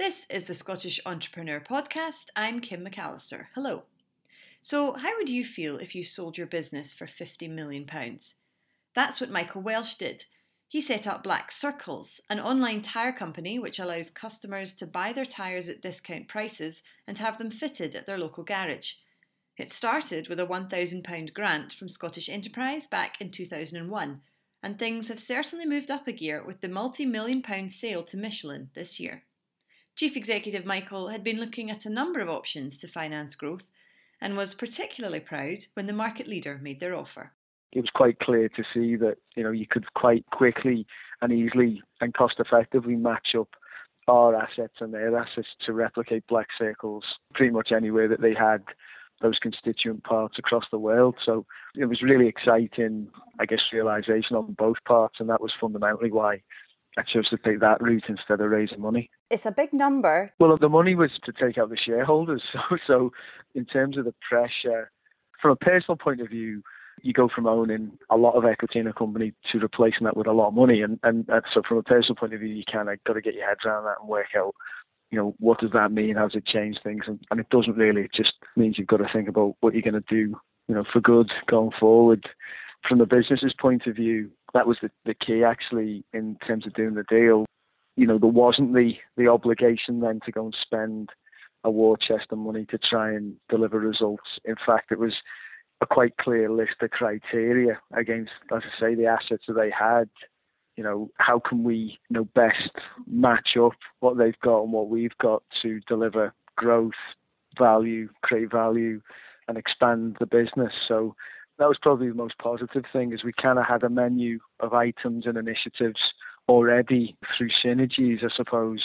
This is the Scottish Entrepreneur Podcast. I'm Kim McAllister. Hello. So, how would you feel if you sold your business for £50 million? That's what Michael Welsh did. He set up Black Circles, an online tyre company which allows customers to buy their tyres at discount prices and have them fitted at their local garage. It started with a £1,000 grant from Scottish Enterprise back in 2001, and things have certainly moved up a gear with the multi million pound sale to Michelin this year. Chief Executive Michael had been looking at a number of options to finance growth and was particularly proud when the market leader made their offer. It was quite clear to see that you know you could quite quickly and easily and cost effectively match up our assets and their assets to replicate black circles pretty much anywhere that they had those constituent parts across the world. So it was really exciting, I guess, realization on both parts, and that was fundamentally why I chose to take that route instead of raising money. It's a big number. Well, the money was to take out the shareholders. So, so in terms of the pressure, from a personal point of view, you go from owning a lot of equity in a company to replacing that with a lot of money. And, and, and so from a personal point of view, you kind of got to get your head around that and work out, you know, what does that mean? How does it change things? And, and it doesn't really. It just means you've got to think about what you're going to do, you know, for good going forward. From the business's point of view, that was the, the key actually in terms of doing the deal. You know, there wasn't the, the obligation then to go and spend a war chest of money to try and deliver results. In fact, it was a quite clear list of criteria against, as I say, the assets that they had. You know, how can we, you know, best match up what they've got and what we've got to deliver growth, value, create value, and expand the business. So that was probably the most positive thing is we kind of had a menu of items and initiatives already through synergies, I suppose,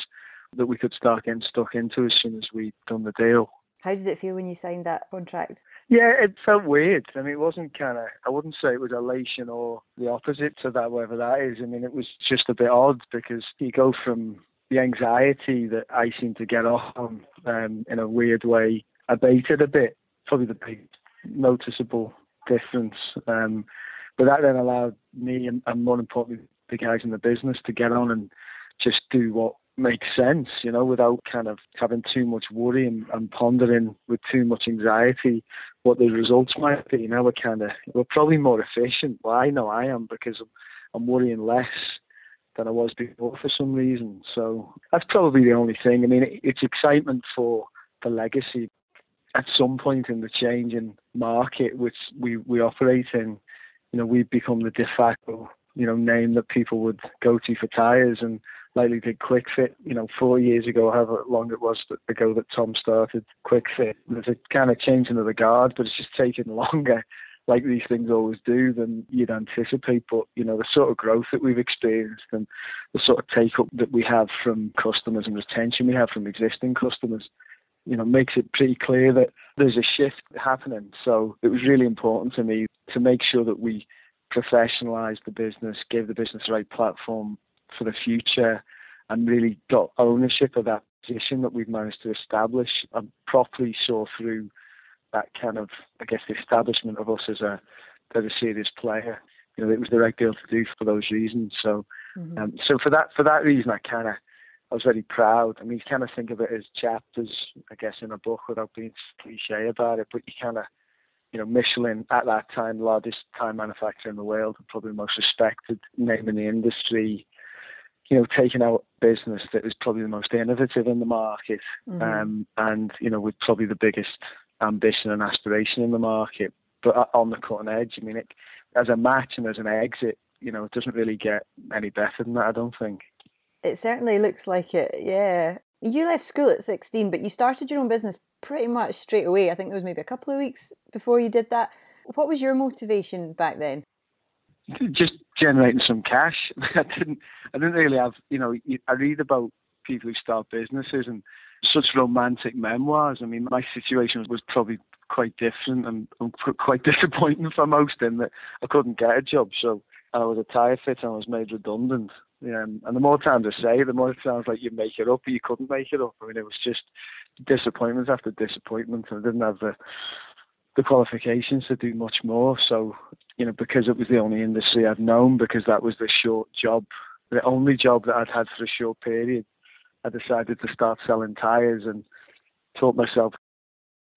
that we could start getting stuck into as soon as we'd done the deal. How did it feel when you signed that contract? Yeah, it felt weird. I mean, it wasn't kind of, I wouldn't say it was elation or the opposite to that, whatever that is. I mean, it was just a bit odd because you go from the anxiety that I seem to get on um, in a weird way abated a bit. Probably the big noticeable difference. Um, but that then allowed me and, and, more importantly the guys in the business to get on and just do what makes sense, you know, without kind of having too much worry and, and pondering with too much anxiety what the results might be. You know, we're kind of we're probably more efficient. Well, I know I am because I'm, I'm worrying less than I was before for some reason. So that's probably the only thing. I mean, it, it's excitement for the legacy, at some point in the changing market which we, we operate in, you know, we've become the de facto, you know, name that people would go to for tyres and likely did Kwik-Fit, you know, four years ago, however long it was ago that Tom started Quick Fit. There's a kind of changing of the guard, but it's just taking longer, like these things always do, than you'd anticipate. But, you know, the sort of growth that we've experienced and the sort of take up that we have from customers and retention we have from existing customers you know, makes it pretty clear that there's a shift happening. So it was really important to me to make sure that we professionalised the business, gave the business the right platform for the future, and really got ownership of that position that we've managed to establish and properly saw through that kind of, I guess, the establishment of us as a as a serious player. You know, it was the right deal to do for those reasons. So, mm-hmm. um, so for that for that reason, I kind of I was very proud. I mean, you kind of think of it as chapters, I guess, in a book without being cliche about it. But you kind of, you know, Michelin at that time, largest tire manufacturer in the world, probably the most respected name in the industry. You know, taking out business that was probably the most innovative in the market, mm-hmm. um, and you know, with probably the biggest ambition and aspiration in the market, but on the cutting edge. I mean, it, as a match and as an exit, you know, it doesn't really get any better than that. I don't think. It certainly looks like it, yeah. You left school at 16, but you started your own business pretty much straight away. I think there was maybe a couple of weeks before you did that. What was your motivation back then? Just generating some cash. I didn't. I didn't really have. You know, I read about people who start businesses and such romantic memoirs. I mean, my situation was probably quite different and, quite disappointing for most in that I couldn't get a job. So I was a tyre fit and I was made redundant. Um, and the more times I say, the more it sounds like you make it up, but you couldn't make it up. I mean, it was just disappointment after disappointment, I didn't have the the qualifications to do much more. So, you know, because it was the only industry I'd known, because that was the short job, the only job that I'd had for a short period, I decided to start selling tyres and taught myself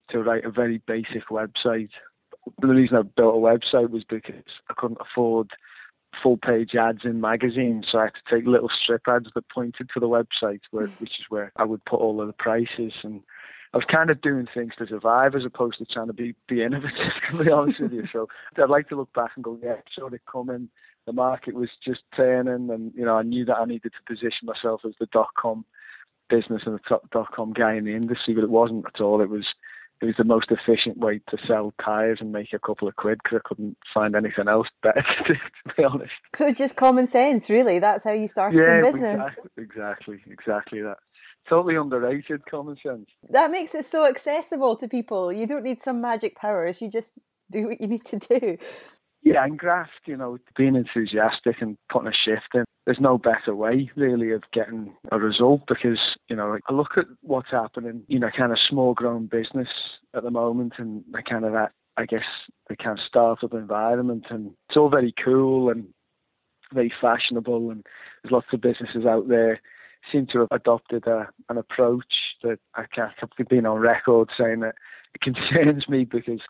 to write a very basic website. The reason I built a website was because I couldn't afford full page ads in magazines, so I had to take little strip ads that pointed to the website, where, hmm. which is where I would put all of the prices. And I was kind of doing things to survive as opposed to trying to be, be innovative, to be honest with you. So I'd like to look back and go, yeah, I saw it coming. The market was just turning, and you know, I knew that I needed to position myself as the dot com business and the top dot com guy in the industry, but it wasn't at all. It was it was the most efficient way to sell tires and make a couple of quid because I couldn't find anything else better to to be honest. So just common sense, really. That's how you started yeah, in business. Exactly, exactly, exactly that. Totally underrated common sense. That makes it so accessible to people. You don't need some magic powers. You just do what you need to do. Yeah, and graft, you know, being enthusiastic and putting a shift in. There's no better way, really, of getting a result because, you know, I look at what's happening, you know, kind of small grown business at the moment and the kind of that, I guess, the kind of startup environment. And it's all very cool and very fashionable. And there's lots of businesses out there seem to have adopted a, an approach that I can't have been on record saying that it concerns me because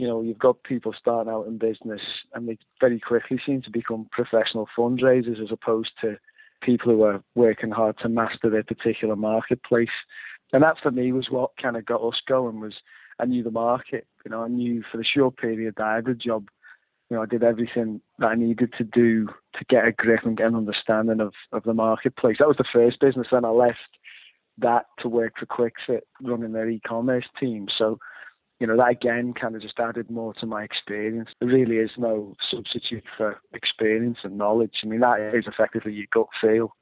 you know, you've got people starting out in business and they very quickly seem to become professional fundraisers as opposed to people who are working hard to master their particular marketplace. And that for me was what kind of got us going was I knew the market. You know, I knew for the short period that I had a job, you know, I did everything that I needed to do to get a grip and get an understanding of, of the marketplace. That was the first business. Then I left that to work for Kwik-Fit running their e-commerce team. So you know, that again kind of just added more to my experience. There really is no substitute for experience and knowledge. I mean, that is effectively your gut feel.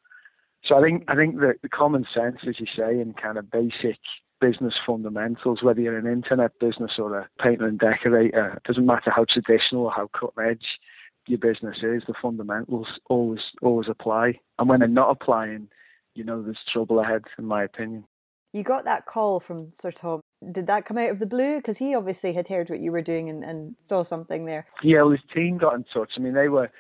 So I think I think that the common sense, as you say, and kind of basic business fundamentals, whether you're an internet business or a painter and decorator, doesn't matter how traditional or how cutting edge your business is, the fundamentals always always apply. And when they're not applying, you know there's trouble ahead, in my opinion. You got that call from Sir Tom did that come out of the blue? Because he obviously had heard what you were doing and, and saw something there. Yeah, well, his team got in touch. I mean, they were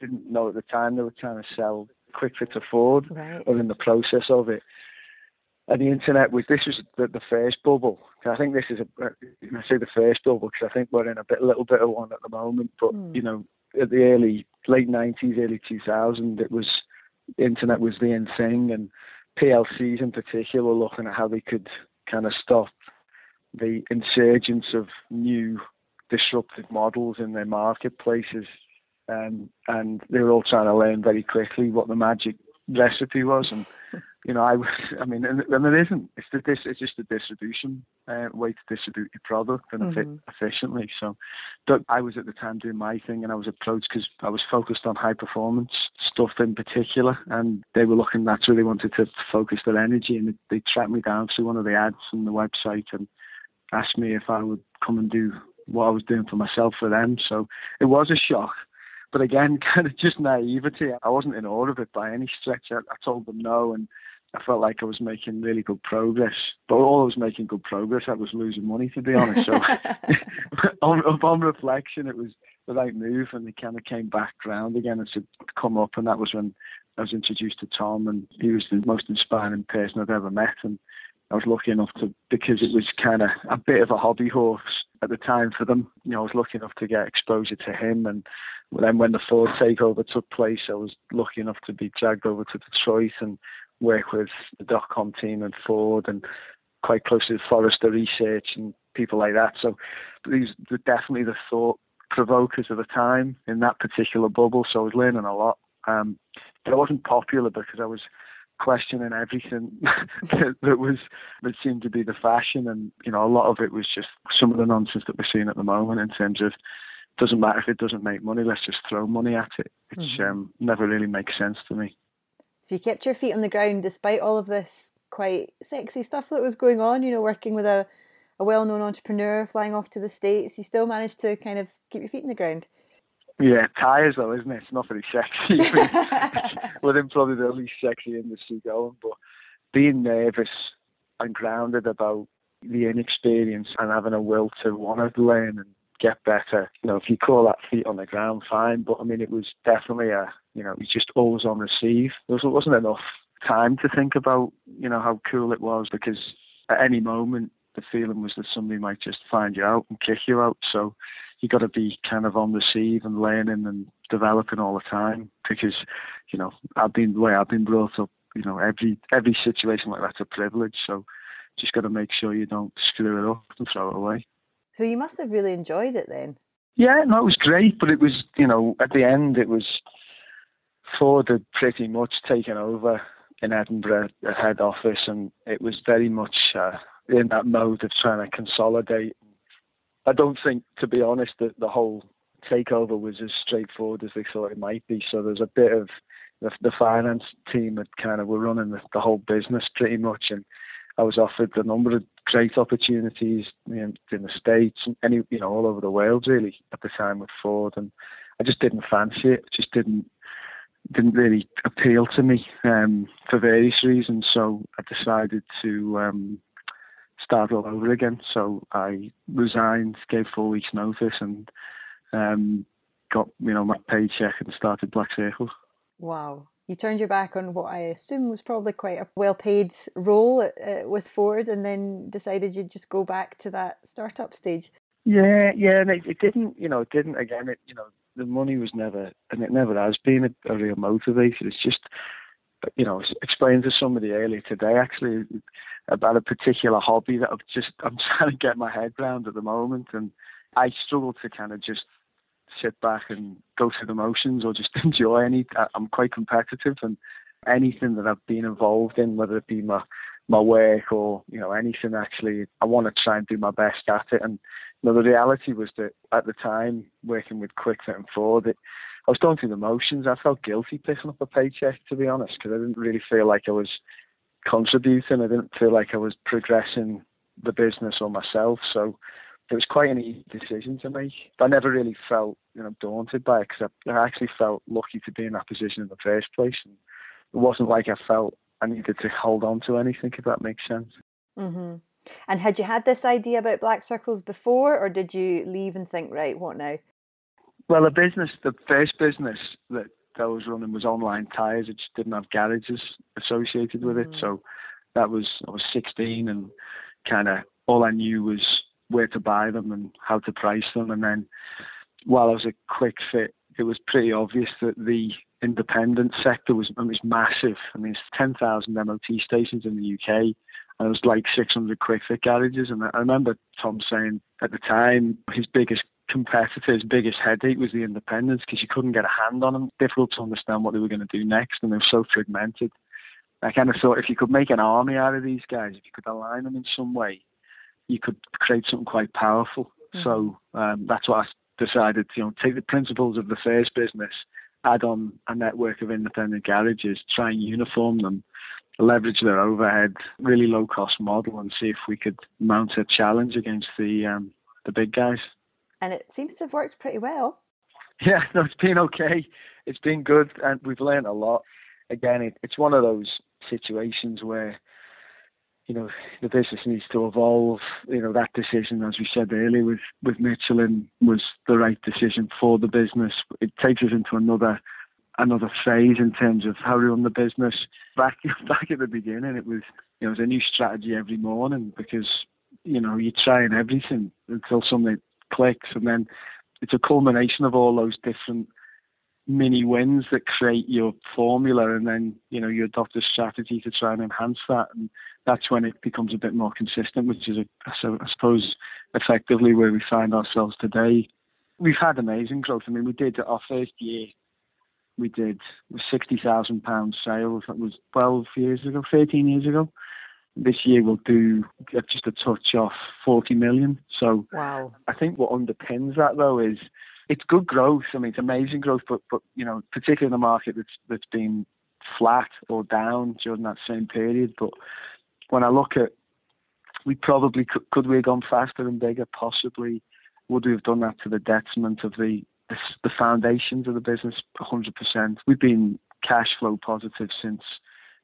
didn't know at the time they were trying to sell Kwik-Fit to Ford, right. or in the process of it. And the internet was this was the, the first bubble. I think this is a I say the first bubble because I think we're in a bit a little bit of one at the moment. But mm. you know, at the early late nineties, early two thousand, it was internet was the in thing, and PLCs in particular looking at how they could kind of stop the insurgence of new disruptive models in their marketplaces. Um, and they were all trying to learn very quickly what the magic recipe was. And, you know, I was, I mean, and, and it isn't, it's, the, dis, it's just a distribution uh, way to distribute your product and mm-hmm. efficiently. So but I was at the time doing my thing and I was approached because I was focused on high performance stuff in particular. And they were looking, that's where they wanted to focus their energy. And they tracked me down through one of the ads on the website and asked me if I would come and do what I was doing for myself for them. So it was a shock. But again, kind of just naivety. I wasn't in awe of it by any stretch. I, I told them no, and I felt like I was making really good progress. But all I was making good progress, I was losing money, to be honest. So on, on reflection, it was the right move, and they kind of came back round again and said, come up. And that was when I was introduced to Tom, and he was the most inspiring person I've ever met. And I was lucky enough to because it was kind of a bit of a hobby horse at the time for them. You know, I was lucky enough to get exposure to him, and then when the Ford takeover took place, I was lucky enough to be dragged over to Detroit and work with the dot com team and Ford and quite closely with Forrester Research and people like that. So these were definitely the thought provokers of the time in that particular bubble. So I was learning a lot. Um, but I wasn't popular because I was questioning everything that, that, was that seemed to be the fashion, and you know a lot of it was just some of the nonsense that we're seeing at the moment in terms of doesn't matter if it doesn't make money, let's just throw money at it, which mm-hmm. um, never really makes sense to me. So you kept your feet on the ground despite all of this quite sexy stuff that was going on. You know, working with a a well-known entrepreneur, flying off to the states. You still managed to kind of keep your feet on the ground. Yeah, tires though, isn't it? It's not very sexy. Within probably the least sexy industry going, but being nervous and grounded about the inexperience and having a will to want to learn and get better. You know, if you call that feet on the ground, fine. But I mean, it was definitely a, you know, was just always on receive. There wasn't enough time to think about, you know, how cool it was because at any moment the feeling was that somebody might just find you out and kick you out. So you got to be kind of on sieve and learning and developing all the time because, you know, I've been the way I've been brought up. You know, every every situation like that's a privilege. So just got to make sure you don't screw it up and throw it away. So you must have really enjoyed it then. Yeah, no, it was great, but it was, you know, at the end it was Ford had pretty much taken over in Edinburgh, the head office, and it was very much uh, in that mode of trying to consolidate. I don't think, to be honest, that the whole takeover was as straightforward as they thought it might be. So there's a bit of the, the finance team that kind of were running the, the, whole business pretty much, and I was offered a number of great opportunities in, in the states, and any you know all over the world really at the time with Ford, and I just didn't fancy it. Just didn't didn't really appeal to me um, for various reasons. So I decided to um, start all over again. So I resigned, gave four weeks' notice, and um, got you know my paycheck and started Black Circles. Wow. You turned your back on what I assume was probably quite a well paid role uh, with Ford and then decided you'd just go back to that startup stage. Yeah, yeah, and it, it didn't, you know, it didn't, again, it, you know, the money was never, and it never has been a, a real motivator. It's just, you know, explained to somebody earlier today actually about a particular hobby that I've just, I'm trying to get my head around at the moment. And I struggle to kind of just sit back and go through the motions or just enjoy any, I'm quite competitive and anything that I've been involved in, whether it be my, my work or, you know, anything actually, I want to try and do my best at it. And no, the reality was that at the time, working with Kwik-Fit and Ford, it, I was going through the motions. I felt guilty picking up a paycheck, to be honest, because I didn't really feel like I was contributing. I didn't feel like I was progressing the business or myself. So it was quite an easy decision to make. I never really felt, you know, daunted by it because I, I actually felt lucky to be in that position in the first place. And it wasn't like I felt I needed to hold on to anything, if that makes sense. Mm-hmm. And had you had this idea about black circles before, or did you leave and think, right, what now? Well, the business, the first business that I was running was online tires. It just didn't have garages associated with mm. it. So that was I was 16, and kind of all I knew was where to buy them and how to price them. And then while I was a quick fit, it was pretty obvious that the independent sector was, was massive. I mean, it's 10,000 MOT stations in the UK and it was like 600 Kwik-Fit garages. And I remember Tom saying at the time his biggest competitor, his biggest headache was the independents because you couldn't get a hand on them. Difficult to understand what they were going to do next, and they were so fragmented. I kind of thought if you could make an army out of these guys, if you could align them in some way, you could create something quite powerful. Mm-hmm. So um, that's what I decided. You know, take the principles of the first business, add on a network of independent garages, try and uniform them, leverage their overhead, really low cost model, and see if we could mount a challenge against the um, the big guys. And it seems to have worked pretty well. Yeah, no, it's been okay. It's been good, and we've learned a lot. Again, it, it's one of those situations where you know the business needs to evolve. You know that decision, as we said earlier, with with Michelin was the right decision for the business. It takes us into another another phase in terms of how we run the business. Back back at the beginning, it was you know it was a new strategy every morning because you know you're trying everything until something clicks, and then it's a culmination of all those different mini wins that create your formula, and then you know you adopt a strategy to try and enhance that, and that's when it becomes a bit more consistent, which is, a, I suppose, effectively where we find ourselves today. We've had amazing growth. I mean, we did our first year we did sixty thousand pounds sales. That was twelve years ago, thirteen years ago. This year we'll do just a touch off forty million. So wow. I think what underpins that though is it's good growth. I mean, it's amazing growth, but but you know, particularly in the market that's that's been flat or down during that same period. But when I look at, we probably could, could we have gone faster and bigger? Possibly. Would we have done that to the detriment of the the, the foundations of the business 100%. We've been cash flow positive since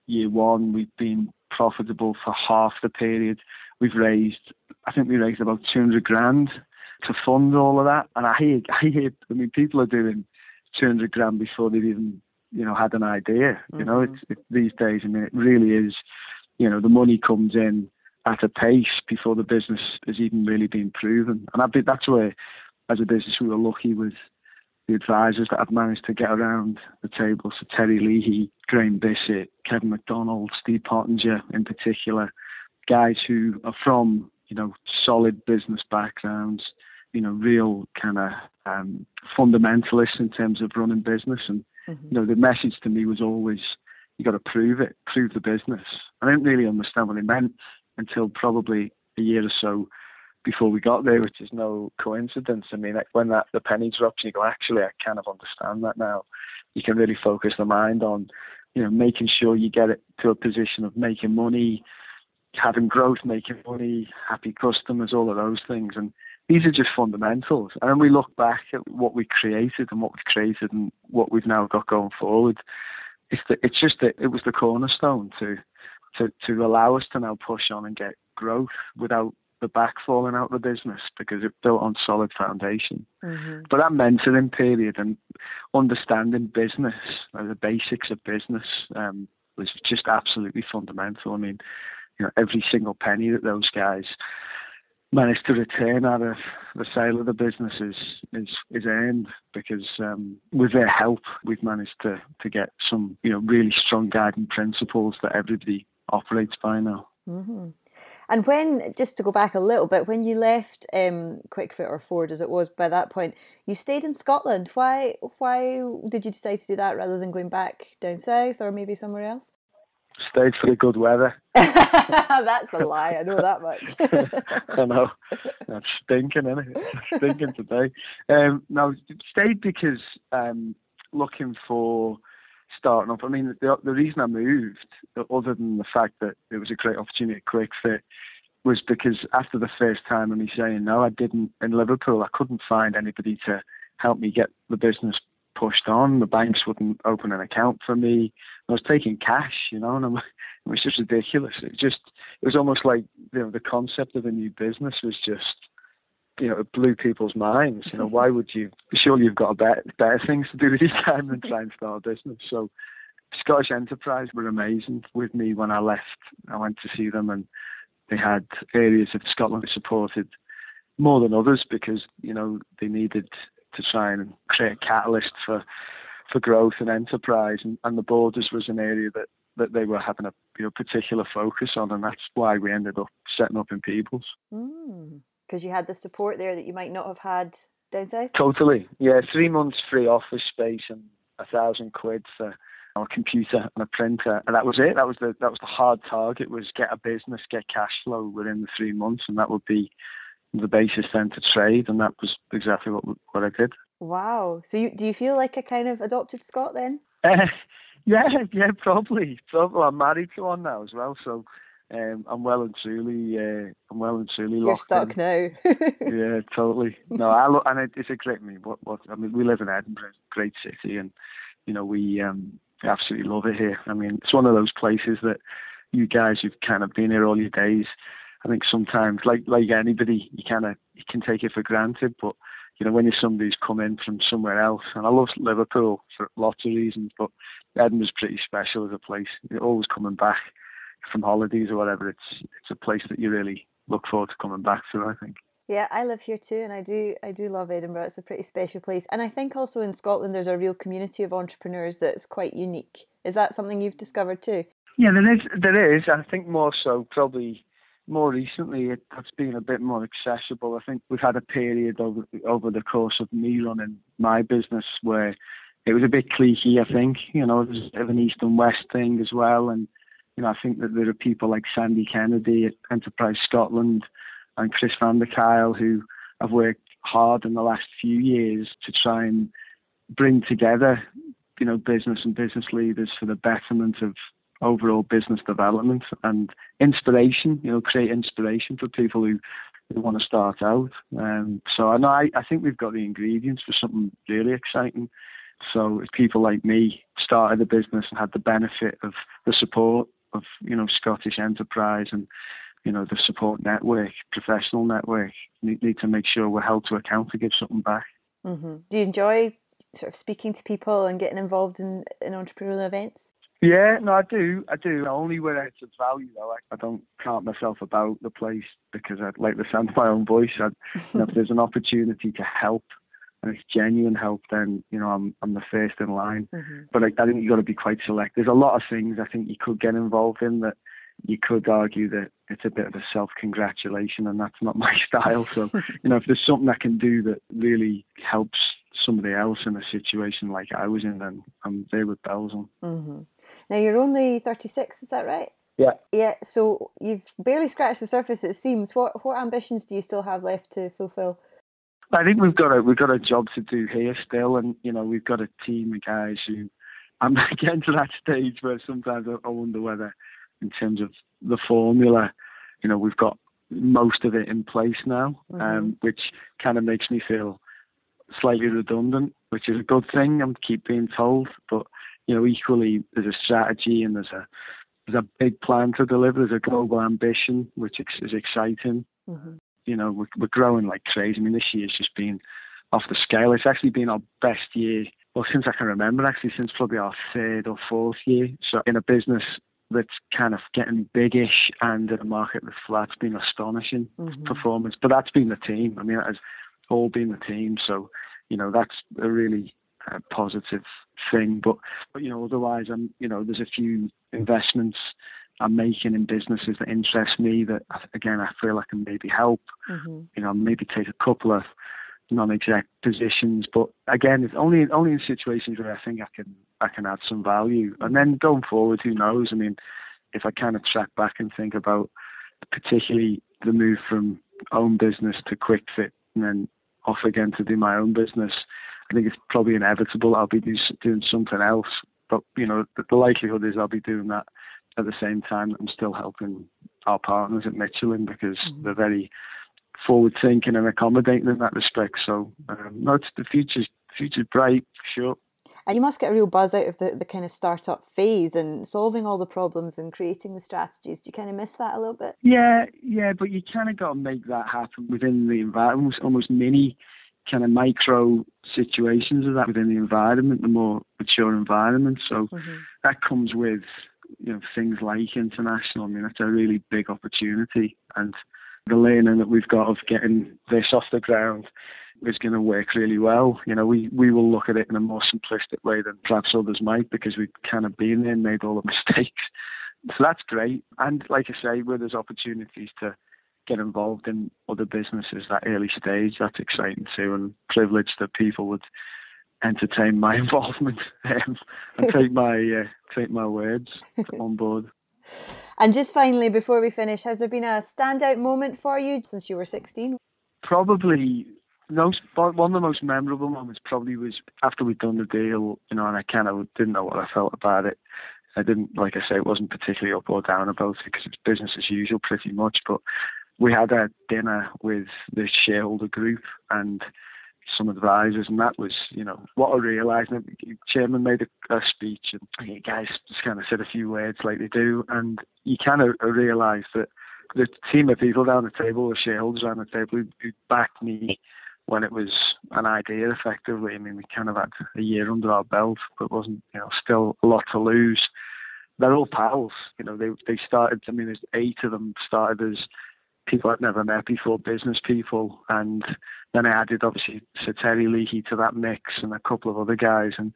year one. We've been profitable for half the period. We've raised, I think we raised about 200 grand to fund all of that. And I hear, I hear, I mean, people are doing 200 grand before they've even you know, had an idea. You know, mm-hmm. it's it, these days. I mean, it really is. You know, the money comes in at a pace before the business has even really been proven, and I think that's where, as a business, we were lucky with the advisors that I've managed to get around the table. So Terry Leahy, Graham Bissett, Kevin McDonald, Steve Pottinger in particular, guys who are from, you know, solid business backgrounds, you know, real kind of um, fundamentalists in terms of running business. And, mm-hmm. you know, the message to me was always, you got to prove it, prove the business. I didn't really understand what it meant until probably a year or so before we got there, which is no coincidence. I mean, when that the penny drops, you go, actually, I kind of understand that now. You can really focus the mind on, you know, making sure you get it to a position of making money, having growth, making money, happy customers, all of those things. And these are just fundamentals. And then we look back at what we created and what we've created and what we've now got going forward. It's the, it's just that it was the cornerstone to, to to allow us to now push on and get growth without the back falling out of the business because it built on solid foundation. Mm-hmm. But that mentoring period and understanding business, the basics of business, um, was just absolutely fundamental. I mean, you know, every single penny that those guys managed to return out of the sale of the business is is, is earned because um, with their help we've managed to to get some you know really strong guiding principles that everybody operates by now. Mm-hmm. And when, just to go back a little bit, when you left um, Kwik-Fit or Ford as it was by that point, you stayed in Scotland. Why? Why did you decide to do that rather than going back down south or maybe somewhere else? Stayed for the good weather. That's a lie. I know that much. I know. That's stinking, isn't it? stinking today. Um, no, stayed because um, looking for starting up. I mean, the, the reason I moved, other than the fact that it was a great opportunity at Kwik-Fit, was because after the first time of me saying no, I didn't in Liverpool. I couldn't find anybody to help me get the business pushed on. The banks wouldn't open an account for me. I was taking cash, you know, and I'm, it was just ridiculous. It just it was almost like you know the concept of a new business was just you know, it blew people's minds. You know, why would you? Surely you've got better, better things to do with your time than try and start a business. So, Scottish Enterprise were amazing with me when I left. I went to see them, and they had areas of Scotland supported more than others because you know they needed to try and create a catalyst for for growth and enterprise, and, and the borders was an area that that they were having a you know particular focus on, and that's why we ended up setting up in Peebles. Mm because you had the support there that you might not have had down south? Totally. Yeah, three months free office space and a thousand quid for a computer and a printer, and that was it. That was the that was the hard target was get a business, get cash flow within the three months, and that would be the basis then to trade, and that was exactly what what I did. Wow. So you do you feel like a kind of adopted Scot then? Uh, yeah, yeah, probably. Probably. I'm married to one now as well, so um, I'm well and truly, uh, I'm well and truly You're stuck in. now. yeah, totally. No, I look, and it, it's a great. I mean, what, what? I mean, we live in Edinburgh, great city, and you know we um, absolutely love it here. I mean, it's one of those places that you guys who've kind of been here all your days. I think sometimes, like like anybody, you kind of you can take it for granted, but you know when you're somebody who's come in from somewhere else, and I love Liverpool for lots of reasons, but Edinburgh's pretty special as a place. You're always coming back from holidays or whatever, it's it's a place that you really look forward to coming back to. I think. Yeah, I live here too, and I do I do love Edinburgh. It's a pretty special place, and I think also in Scotland there's a real community of entrepreneurs that's quite unique. Is that something you've discovered too? Yeah, there is. There is. I think more so probably more recently it, has been a bit more accessible. I think we've had a period over over the course of me running my business where it was a bit cliquey. I think you know there's a bit of an east and west thing as well, and you know, I think that there are people like Sandy Kennedy at Enterprise Scotland and Chris van der Kuyl who have worked hard in the last few years to try and bring together, you know, business and business leaders for the betterment of overall business development and inspiration, you know, create inspiration for people who, who want to start out. Um, so I know I, I think we've got the ingredients for something really exciting. So if people like me started a business and had the benefit of the support of you know Scottish enterprise and you know the support network, professional network. Need, need to make sure we're held to account to give something back. Mm-hmm. Do you enjoy sort of speaking to people and getting involved in, in entrepreneurial events? Yeah, no, I do. I do. Only where it's of value, though. I, I don't count myself about the place because I'd like the sound of my own voice. You know, if there's an opportunity to help and it's genuine help, then you know I'm I'm the first in line. Mm-hmm. But I, I think you've got to be quite select. There's a lot of things I think you could get involved in that you could argue that it's a bit of a self congratulation, and that's not my style. So you know, if there's something I can do that really helps somebody else in a situation like I was in, then I'm there with bells on. Mm-hmm. Now you're only 36, is that right? Yeah. Yeah. So you've barely scratched the surface. It seems. What what ambitions do you still have left to fulfil? I think we've got a we've got a job to do here still, and you know we've got a team of guys who. I'm getting to that stage where sometimes I wonder whether, in terms of the formula, you know, we've got most of it in place now, mm-hmm. um, which kind of makes me feel slightly redundant, which is a good thing. I'm keep being told, but you know, equally there's a strategy and there's a there's a big plan to deliver. There's a global ambition, which is exciting. Mm-hmm. You know, we're, we're growing like crazy. I mean, this year's just been off the scale. It's actually been our best year, well, since I can remember, actually, since probably our third or fourth year. So, in a business that's kind of getting biggish and in a market that's flat, it's been astonishing mm-hmm. performance. But that's been the team. I mean, has all been the team. So, you know, that's a really uh, positive thing. But, but you know, otherwise, I'm you know, there's a few investments I'm making in businesses that interest me. That again, I feel I can maybe help. Mm-hmm. You know, maybe take a couple of non-exec positions. But again, it's only only in situations where I think I can I can add some value. And then going forward, who knows? I mean, if I kind of track back and think about particularly the move from own business to quick fit and then off again to do my own business, I think it's probably inevitable I'll be do, doing something else. But you know, the, the, likelihood is I'll be doing that at the same time that I'm still helping our partners at Michelin because mm-hmm. they're very forward thinking and accommodating in that respect. So um, no, it's, the future's future's bright sure. And you must get a real buzz out of the, the kind of startup phase and solving all the problems and creating the strategies. Do you kind of miss that a little bit? Yeah, yeah, but you kind of got to make that happen within the environment, almost mini kind of micro situations of that within the environment, the more mature environment. So mm-hmm. that comes with you know things like international. I mean, that's a really big opportunity, and the learning that we've got of getting this off the ground is going to work really well. You know, we, we will look at it in a more simplistic way than perhaps others might because we've kind of been there and made all the mistakes. So that's great. And like I say, where there's opportunities to get involved in other businesses that early stage, that's exciting too, and privileged that people would entertain my involvement um, and take my uh, take my words on board. And just finally, before we finish, has there been a standout moment for you since you were 16? Probably most, one of the most memorable moments probably was after we'd done the deal, you know, and I kind of didn't know what I felt about it. I didn't, like I say, it wasn't particularly up or down about it because it's business as usual pretty much. But we had a dinner with the shareholder group and some advisors, and that was, you know, what I realised. The chairman made a, a speech, and guys just kind of said a few words like they do, and you kind of realise that the team of people down the table, the shareholders around the table, who backed me when it was an idea, effectively. I mean, we kind of had a year under our belt, but it wasn't, you know, still a lot to lose. They're all pals, you know. They they started. I mean, there's eight of them started as people I'd never met before, business people, and then I added obviously Sir Terry Leahy to that mix and a couple of other guys, and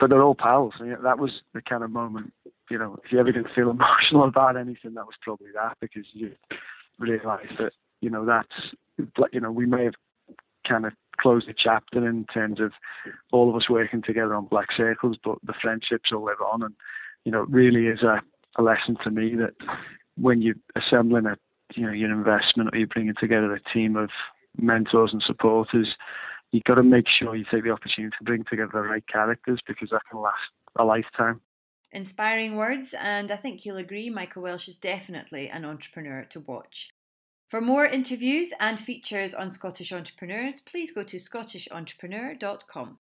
but they're all pals. And that was the kind of moment, you know, if you ever didn't feel emotional about anything, that was probably that because you realise that you know that's you know we may have kind of close the chapter in terms of all of us working together on Black Circles, but the friendships will live on, and you know, it really is a, a lesson to me that when you're assembling a you know your investment or you're bringing together a team of mentors and supporters, you've got to make sure you take the opportunity to bring together the right characters because that can last a lifetime. Inspiring words, and I think you'll agree, Michael Welsh is definitely an entrepreneur to watch. For more interviews and features on Scottish entrepreneurs, please go to scottishentrepreneur.com.